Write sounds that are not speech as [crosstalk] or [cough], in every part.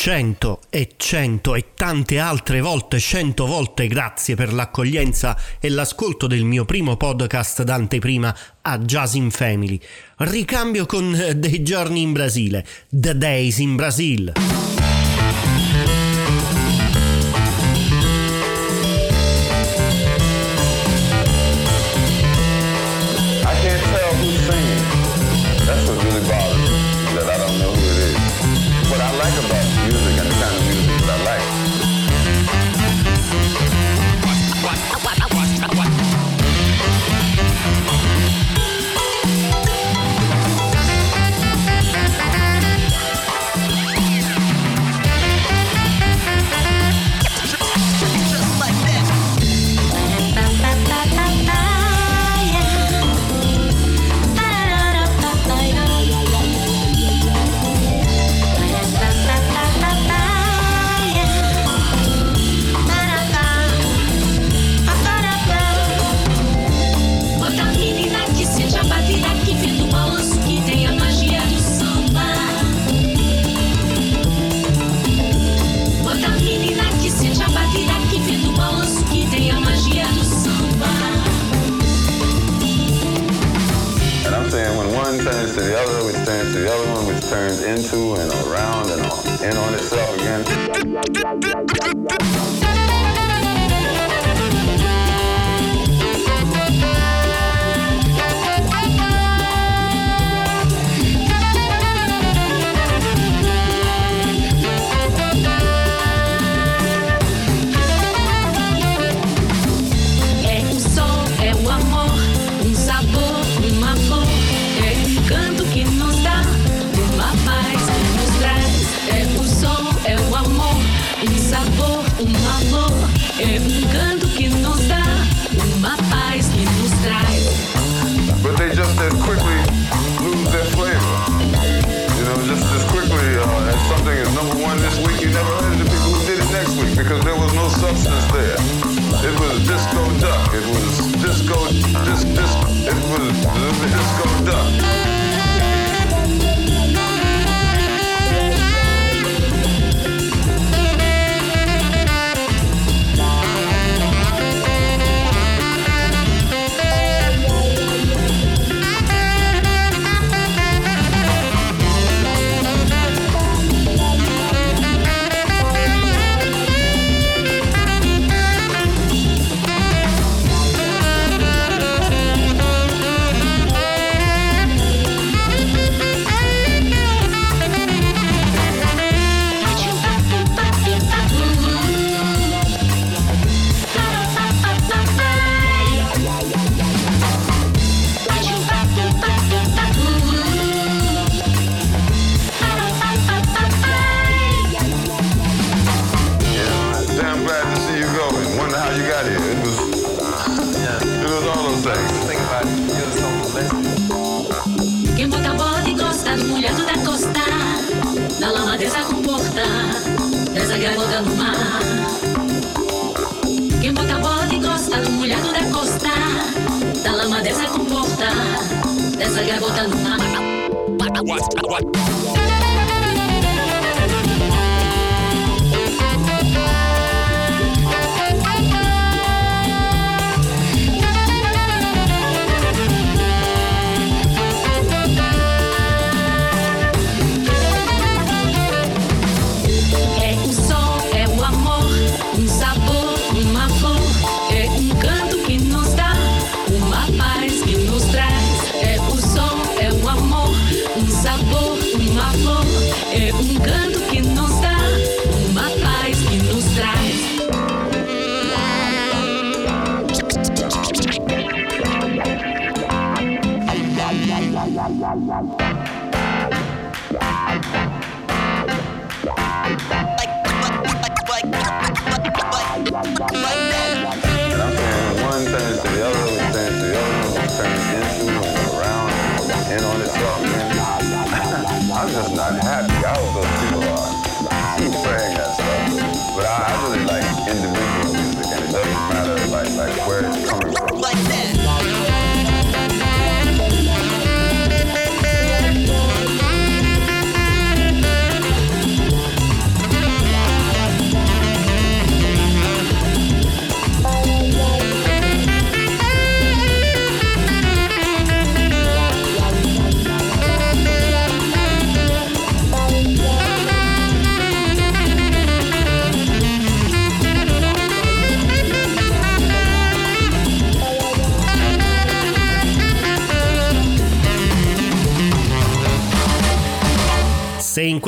100 e 100 e tante altre volte, 100 volte grazie per l'accoglienza e l'ascolto del mio primo podcast d'anteprima a Jazz in Family. Ricambio con eh, dei giorni in Brasile, The Days in Brazil. to the other one, which turns into and around and on, and on itself again. the Una gota, una gota.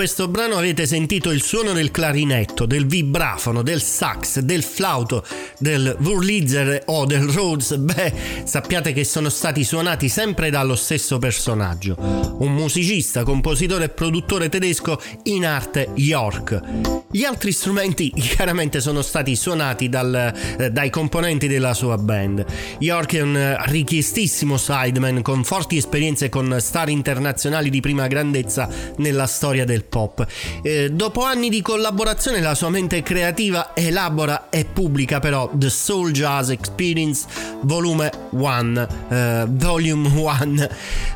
Questo brano avete sentito il suono del clarinetto, del vibrafono, del sax, del flauto, del Wurlitzer o del Rhodes, beh, sappiate che sono stati suonati sempre dallo stesso personaggio, un musicista, compositore e produttore tedesco in arte York. Gli altri strumenti [laughs] chiaramente sono stati suonati dal, eh, dai componenti della sua band. York è un richiestissimo sideman con forti esperienze con star internazionali di prima grandezza nella storia del pop. Eh, dopo anni di collaborazione la sua mente creativa elabora e pubblica però The Soul Jazz Experience Volume 1, eh, Volume 1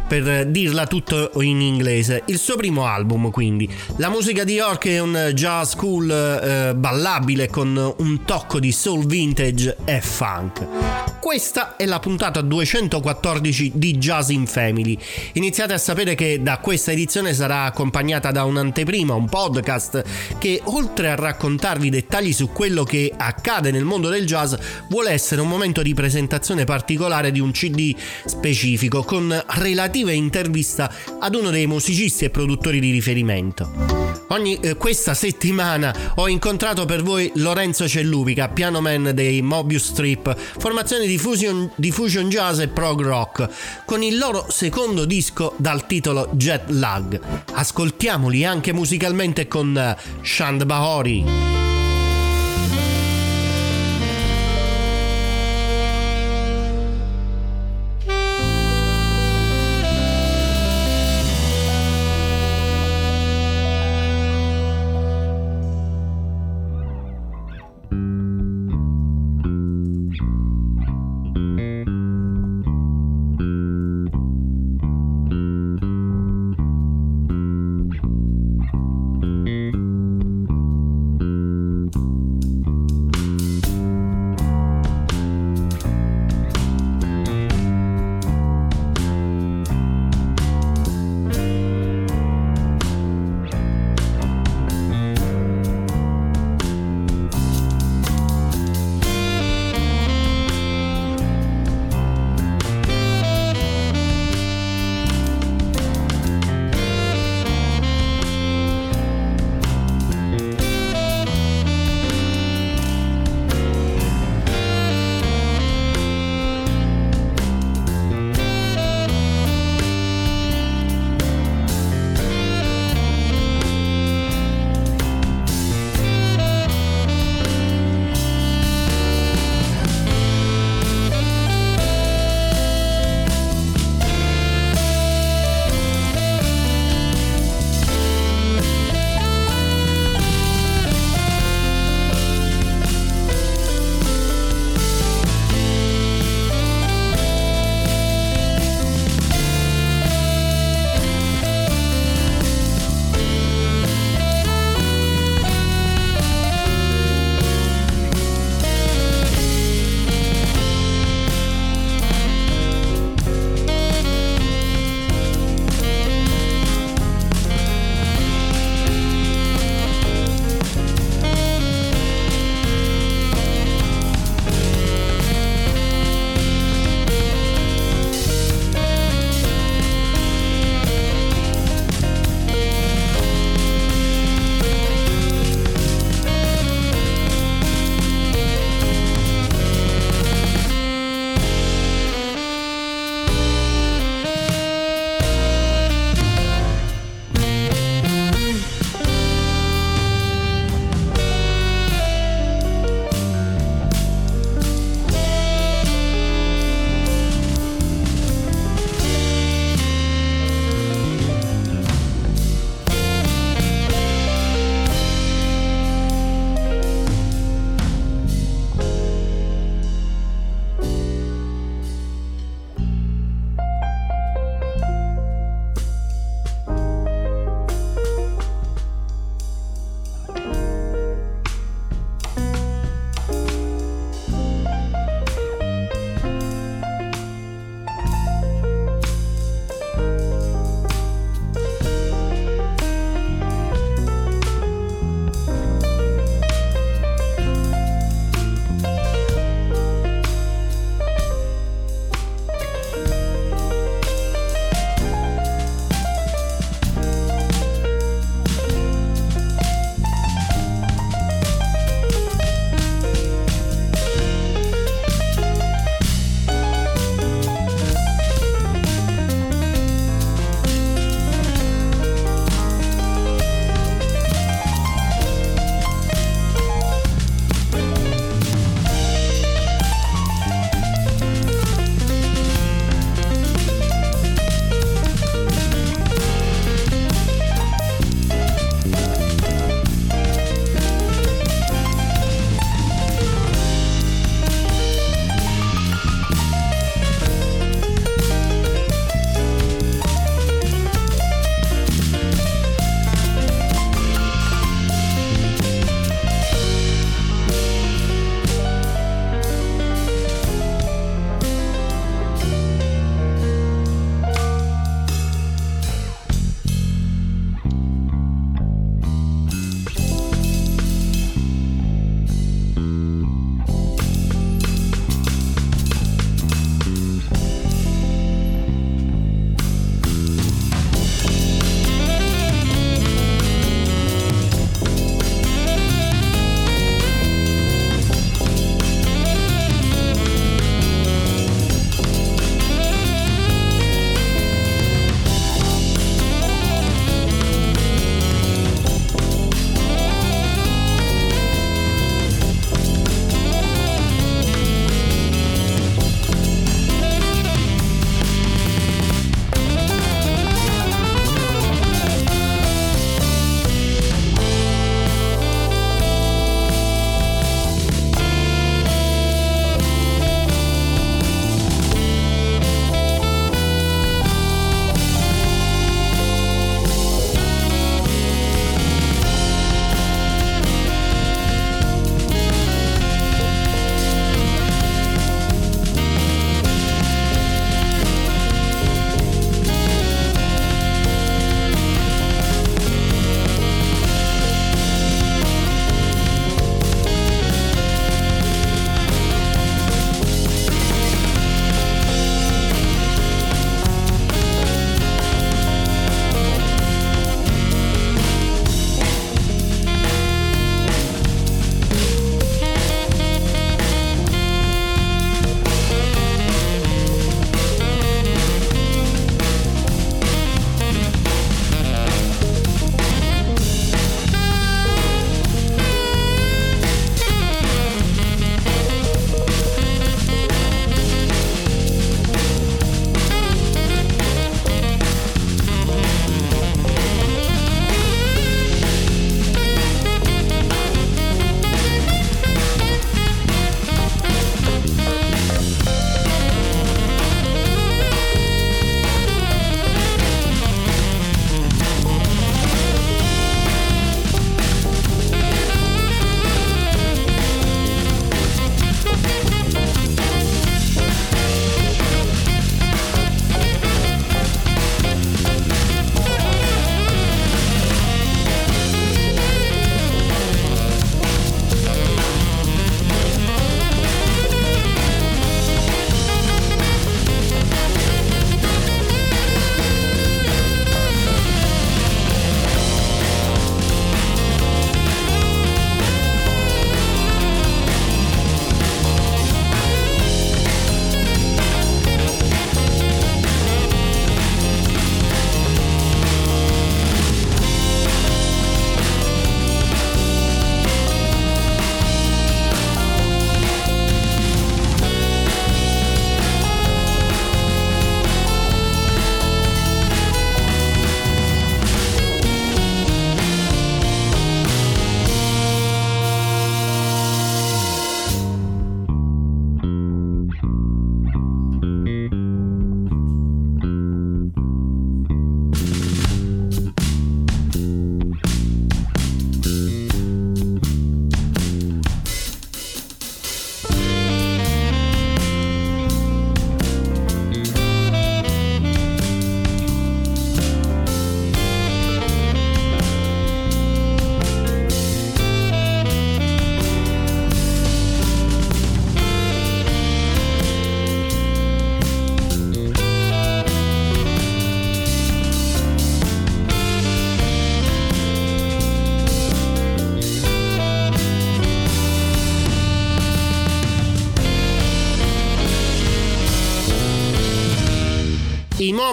per dirla tutto in inglese. Il suo primo album quindi. La musica di York è un jazz cool eh, ballabile con un tocco di soul vintage e funk. Questa è la puntata 214 di Jazz in Family. Iniziate a sapere che da questa edizione sarà accompagnata da un'anteprima, un podcast che oltre a raccontarvi dettagli su quello che accade nel mondo del jazz, vuole essere un momento di presentazione particolare di un CD specifico con relativa intervista ad uno dei musicisti e produttori di riferimento. Ogni, eh, questa settimana ho incontrato per voi Lorenzo Cellupica, piano man dei Mobius Strip, formazione di fusion, di fusion jazz e prog rock, con il loro secondo disco dal titolo Jet Lag. Ascoltiamoli anche musicalmente con uh, Shand Bahori.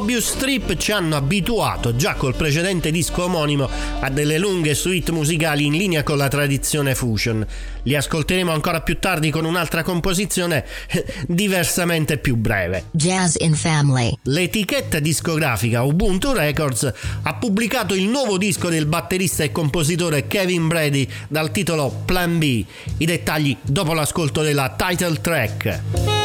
Mobius Strip ci hanno abituato già col precedente disco omonimo a delle lunghe suite musicali in linea con la tradizione fusion. Li ascolteremo ancora più tardi con un'altra composizione [laughs] diversamente più breve. Jazz in Family. L'etichetta discografica Ubuntu Records ha pubblicato il nuovo disco del batterista e compositore Kevin Brady dal titolo Plan B. I dettagli dopo l'ascolto della title track.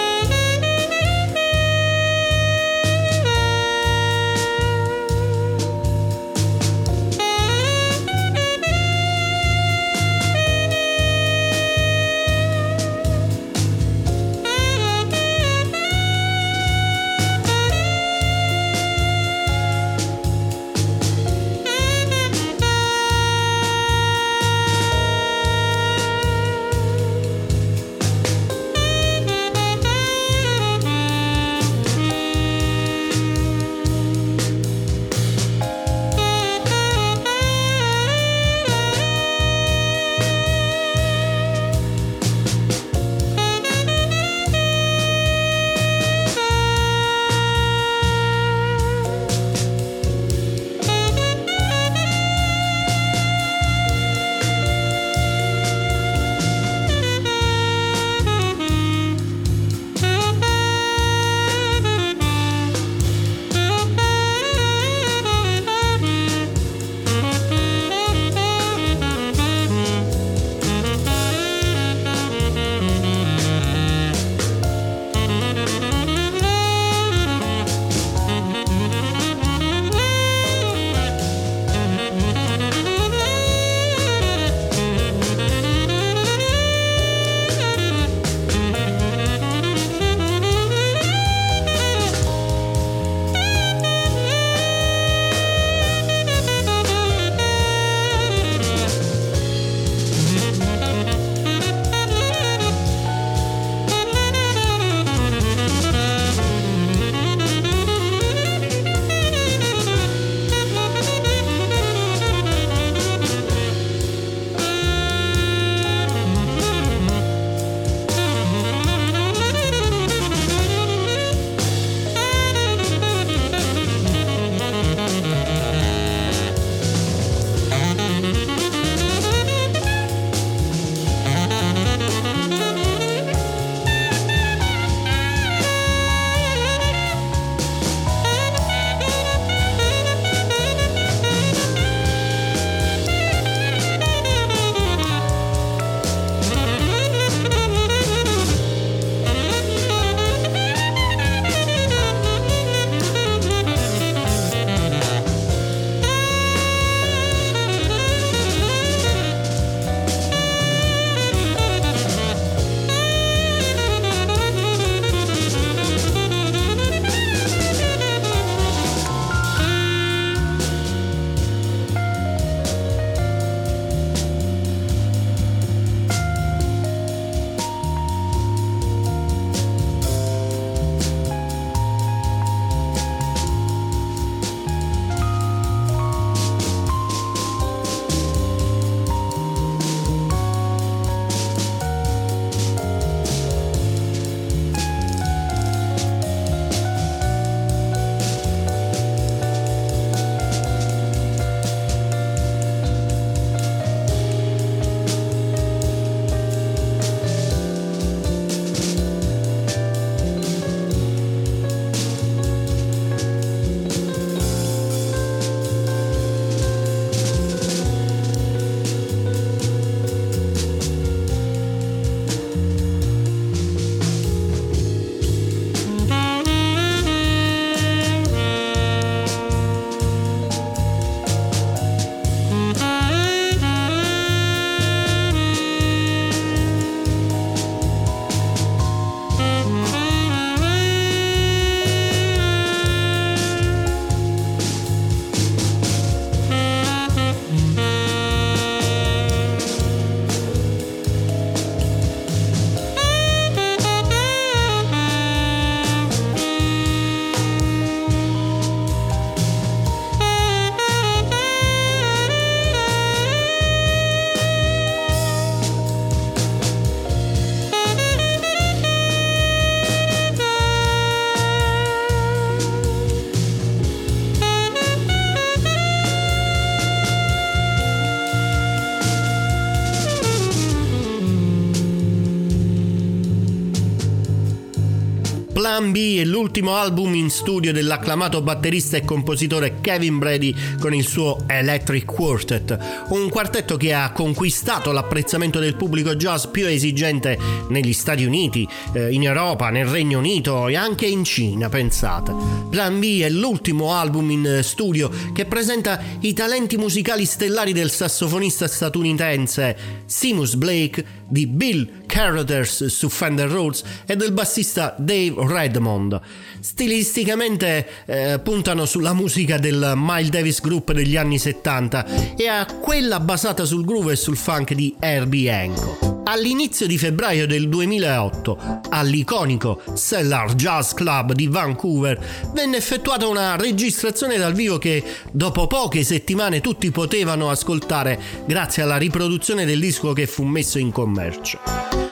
B è l'ultimo album in studio dell'acclamato batterista e compositore Kevin Brady con il suo Electric Quartet, un quartetto che ha conquistato l'apprezzamento del pubblico jazz più esigente negli Stati Uniti, eh, in Europa, nel Regno Unito e anche in Cina, pensate. Plan B è l'ultimo album in studio che presenta i talenti musicali stellari del sassofonista statunitense Seamus Blake di Bill Carruthers su Fender Rhodes e del bassista Dave Redmond. Stilisticamente eh, puntano sulla musica del Miles Davis Group degli anni 70 e a quella basata sul groove e sul funk di Herbie Hancock. All'inizio di febbraio del 2008, all'iconico Cellar Jazz Club di Vancouver, venne effettuata una registrazione dal vivo che dopo poche settimane tutti potevano ascoltare grazie alla riproduzione del disco che fu messo in commercio.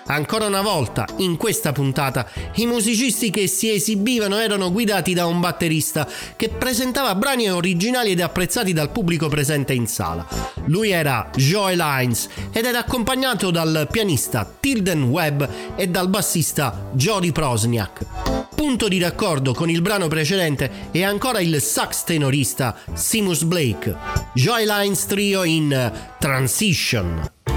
Ancora una volta, in questa puntata, i musicisti che si esibivano erano guidati da un batterista che presentava brani originali ed apprezzati dal pubblico presente in sala. Lui era Joel Hines ed era accompagnato dal pianista Tilden Webb e dal bassista Jody Prosniak. Punto di raccordo con il brano precedente è ancora il sax tenorista Seamus Blake. Joel Hines Trio in Transition.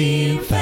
see you.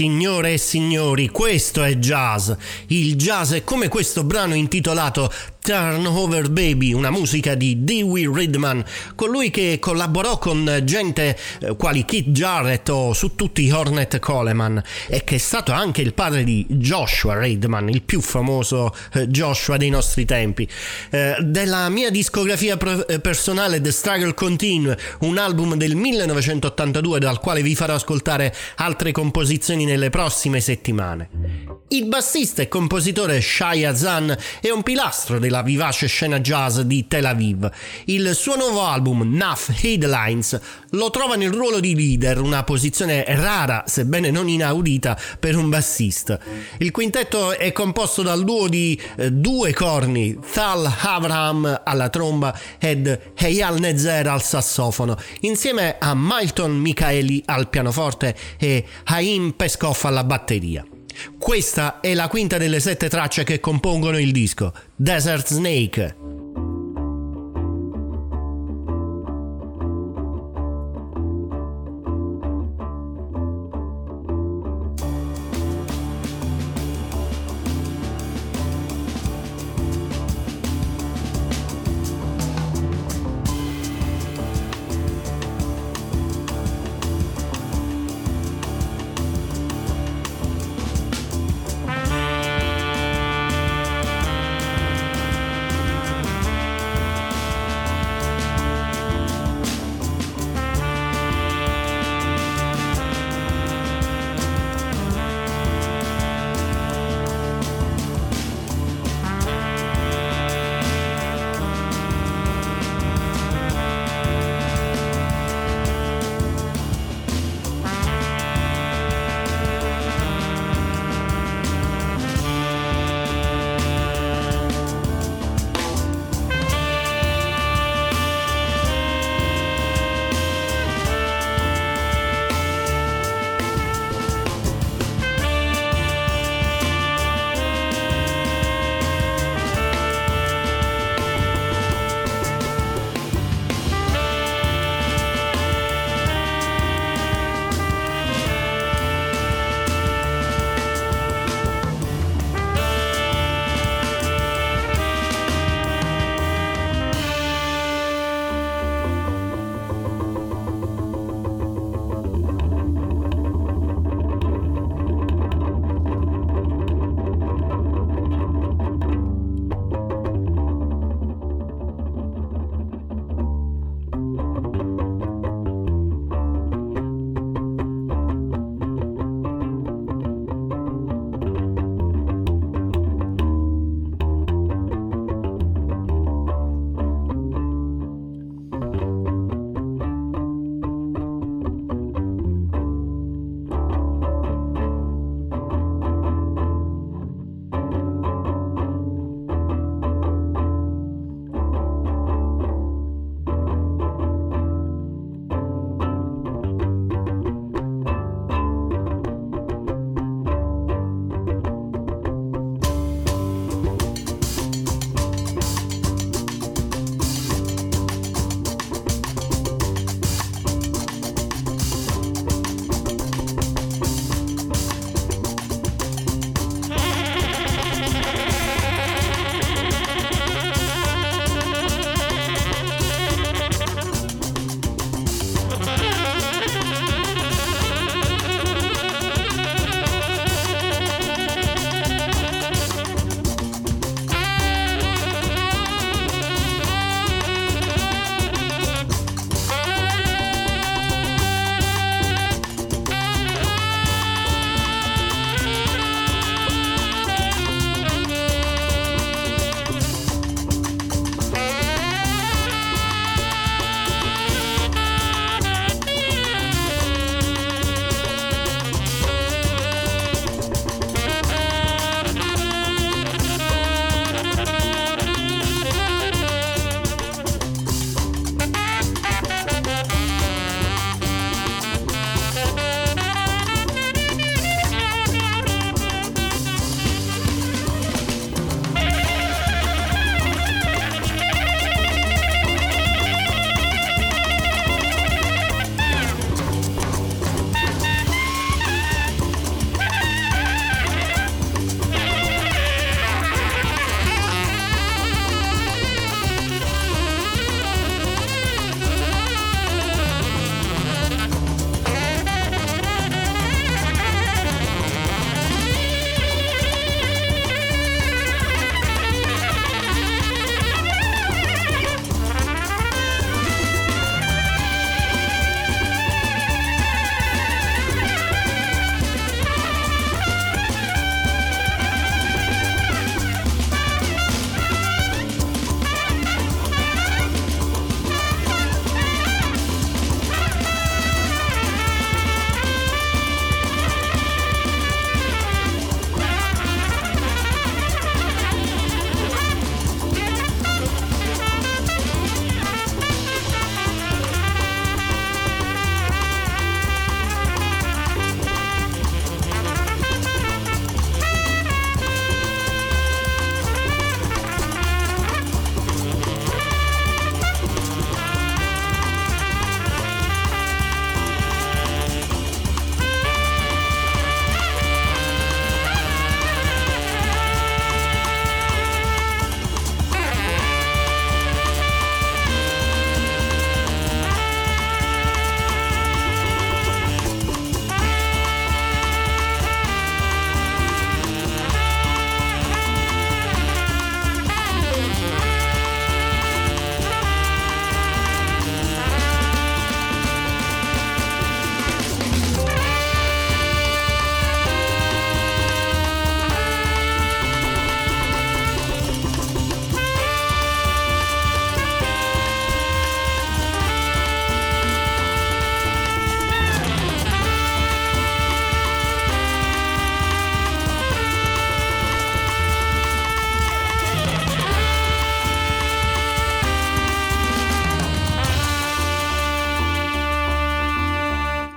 Signore e signori, questo è jazz. Il jazz è come questo brano intitolato Turn Over Baby, una musica di Dewey Ridman, colui che collaborò con gente eh, quali Keith Jarrett o su tutti i Hornet Coleman e che è stato anche il padre di Joshua Ridman, il più famoso eh, Joshua dei nostri tempi. Eh, della mia discografia personale The Struggle Continue, un album del 1982 dal quale vi farò ascoltare altre composizioni nelle prossime settimane. Il bassista e compositore Shai Azan è un pilastro della vivace scena jazz di Tel Aviv. Il suo nuovo album, Nuff Headlines, lo trova nel ruolo di leader, una posizione rara, sebbene non inaudita, per un bassista. Il quintetto è composto dal duo di eh, due corni, Thal Avraham alla tromba ed Eyal Nezer al sassofono, insieme a Milton Michaeli al pianoforte e Haim Peskov alla batteria. Questa è la quinta delle sette tracce che compongono il disco, Desert Snake.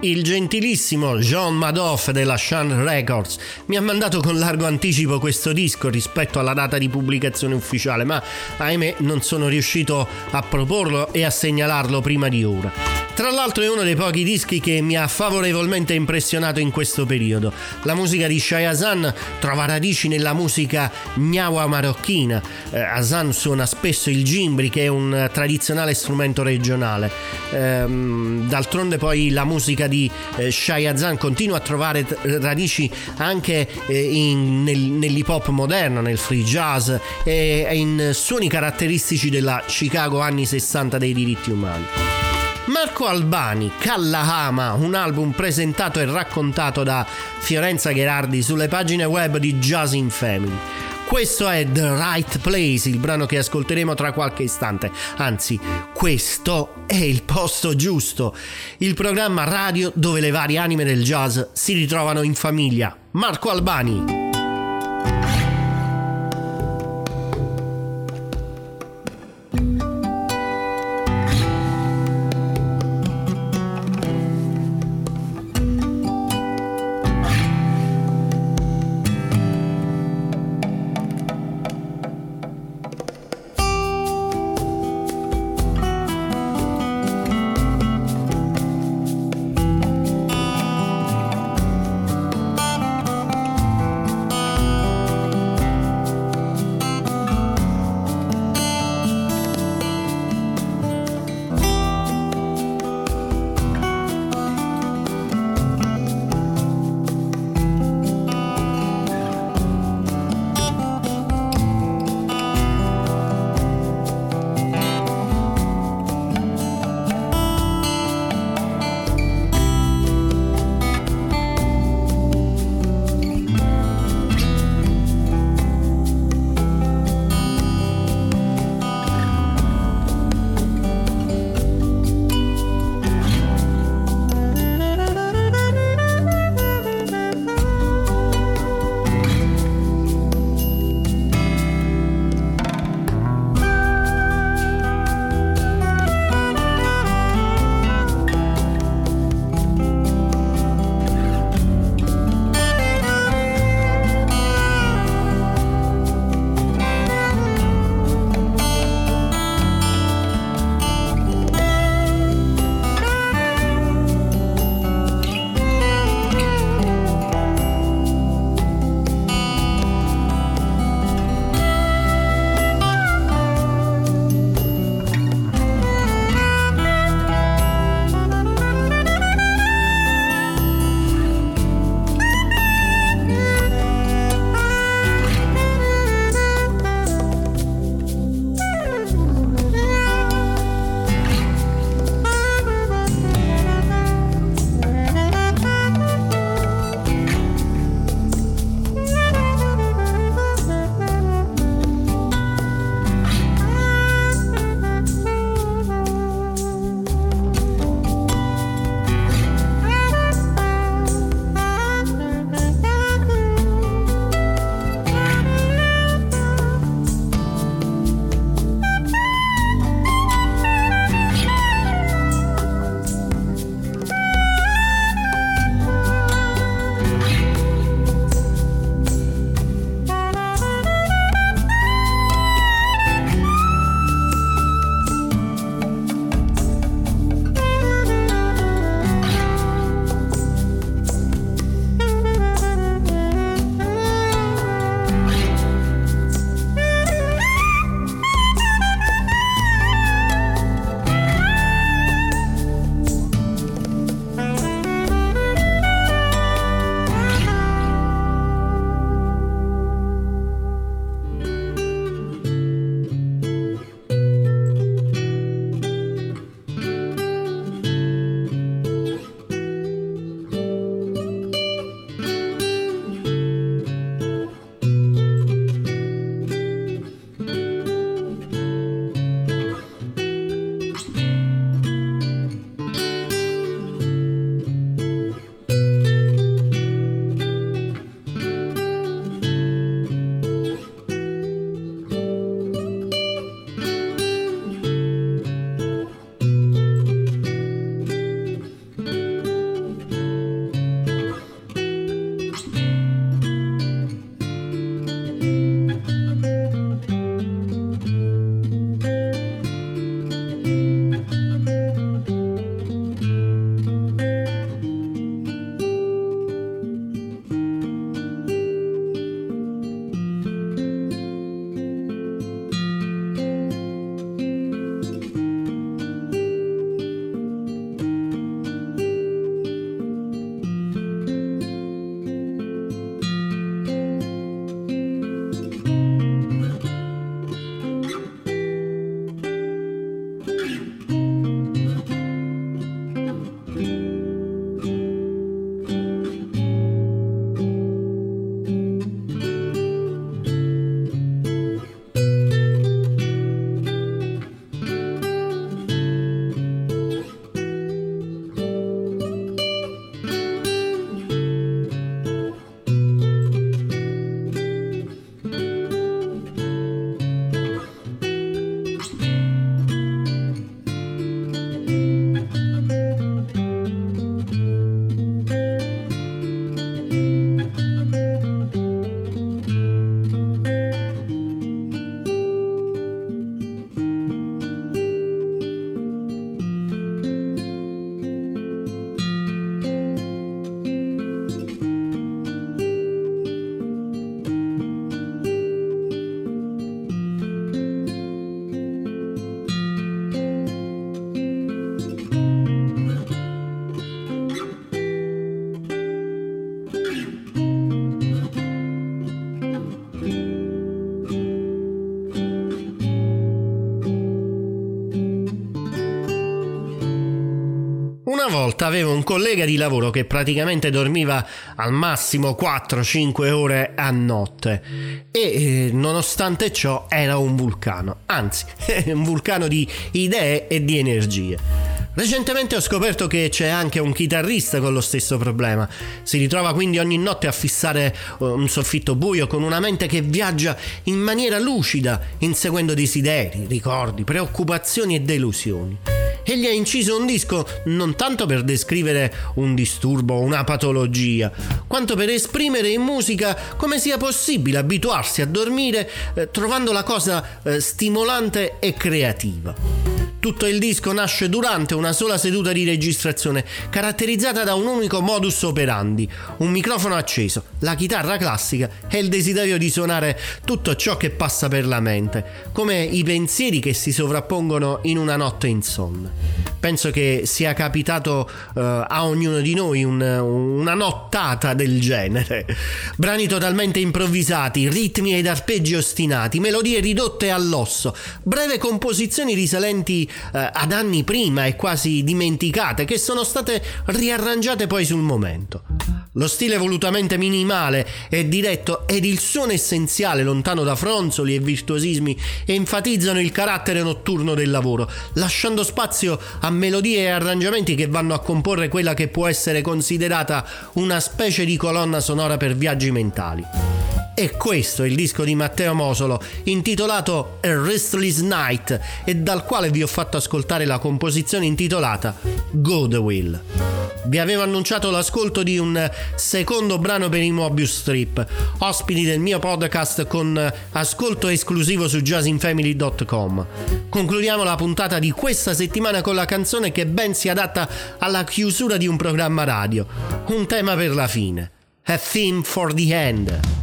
Il gentilissimo John Madoff della Shan Records mi ha mandato con largo anticipo questo disco rispetto alla data di pubblicazione ufficiale, ma ahimè non sono riuscito a proporlo e a segnalarlo prima di ora. Tra l'altro è uno dei pochi dischi che mi ha favorevolmente impressionato in questo periodo. La musica di Shai Hassan trova radici nella musica gnawa marocchina. Eh, Hassan suona spesso il gimbri che è un tradizionale strumento regionale. Ehm, d'altronde poi la musica di eh, Shai Hassan continua a trovare t- radici anche eh, in, nel, nell'hip hop moderno, nel free jazz e in suoni caratteristici della Chicago anni 60 dei diritti umani. Marco Albani, Kallahama, un album presentato e raccontato da Fiorenza Gherardi sulle pagine web di Jazz in Family. Questo è The Right Place, il brano che ascolteremo tra qualche istante. Anzi, questo è il posto giusto, il programma radio dove le varie anime del jazz si ritrovano in famiglia. Marco Albani. Una volta avevo un collega di lavoro che praticamente dormiva al massimo 4-5 ore a notte e eh, nonostante ciò era un vulcano, anzi [laughs] un vulcano di idee e di energie. Recentemente ho scoperto che c'è anche un chitarrista con lo stesso problema. Si ritrova quindi ogni notte a fissare eh, un soffitto buio con una mente che viaggia in maniera lucida, inseguendo desideri, ricordi, preoccupazioni e delusioni. Egli ha inciso un disco non tanto per descrivere un disturbo o una patologia, quanto per esprimere in musica come sia possibile abituarsi a dormire eh, trovando la cosa eh, stimolante e creativa. Tutto il disco nasce durante una sola seduta di registrazione, caratterizzata da un unico modus operandi, un microfono acceso, la chitarra classica e il desiderio di suonare tutto ciò che passa per la mente, come i pensieri che si sovrappongono in una notte insonne. Penso che sia capitato uh, a ognuno di noi un, una nottata del genere. Brani totalmente improvvisati, ritmi ed arpeggi ostinati, melodie ridotte all'osso, breve composizioni risalenti uh, ad anni prima e quasi dimenticate, che sono state riarrangiate poi sul momento. Lo stile volutamente minimale e diretto ed il suono essenziale lontano da fronzoli e virtuosismi enfatizzano il carattere notturno del lavoro, lasciando spazio a melodie e arrangiamenti che vanno a comporre quella che può essere considerata una specie di colonna sonora per viaggi mentali. E questo è il disco di Matteo Mosolo, intitolato A Restless Night, e dal quale vi ho fatto ascoltare la composizione intitolata Goodwill. Vi avevo annunciato l'ascolto di un secondo brano per i Mobius Strip, ospiti del mio podcast con ascolto esclusivo su jazzinfamily.com. Concludiamo la puntata di questa settimana con la canzone che ben si adatta alla chiusura di un programma radio, un tema per la fine. A theme for the end.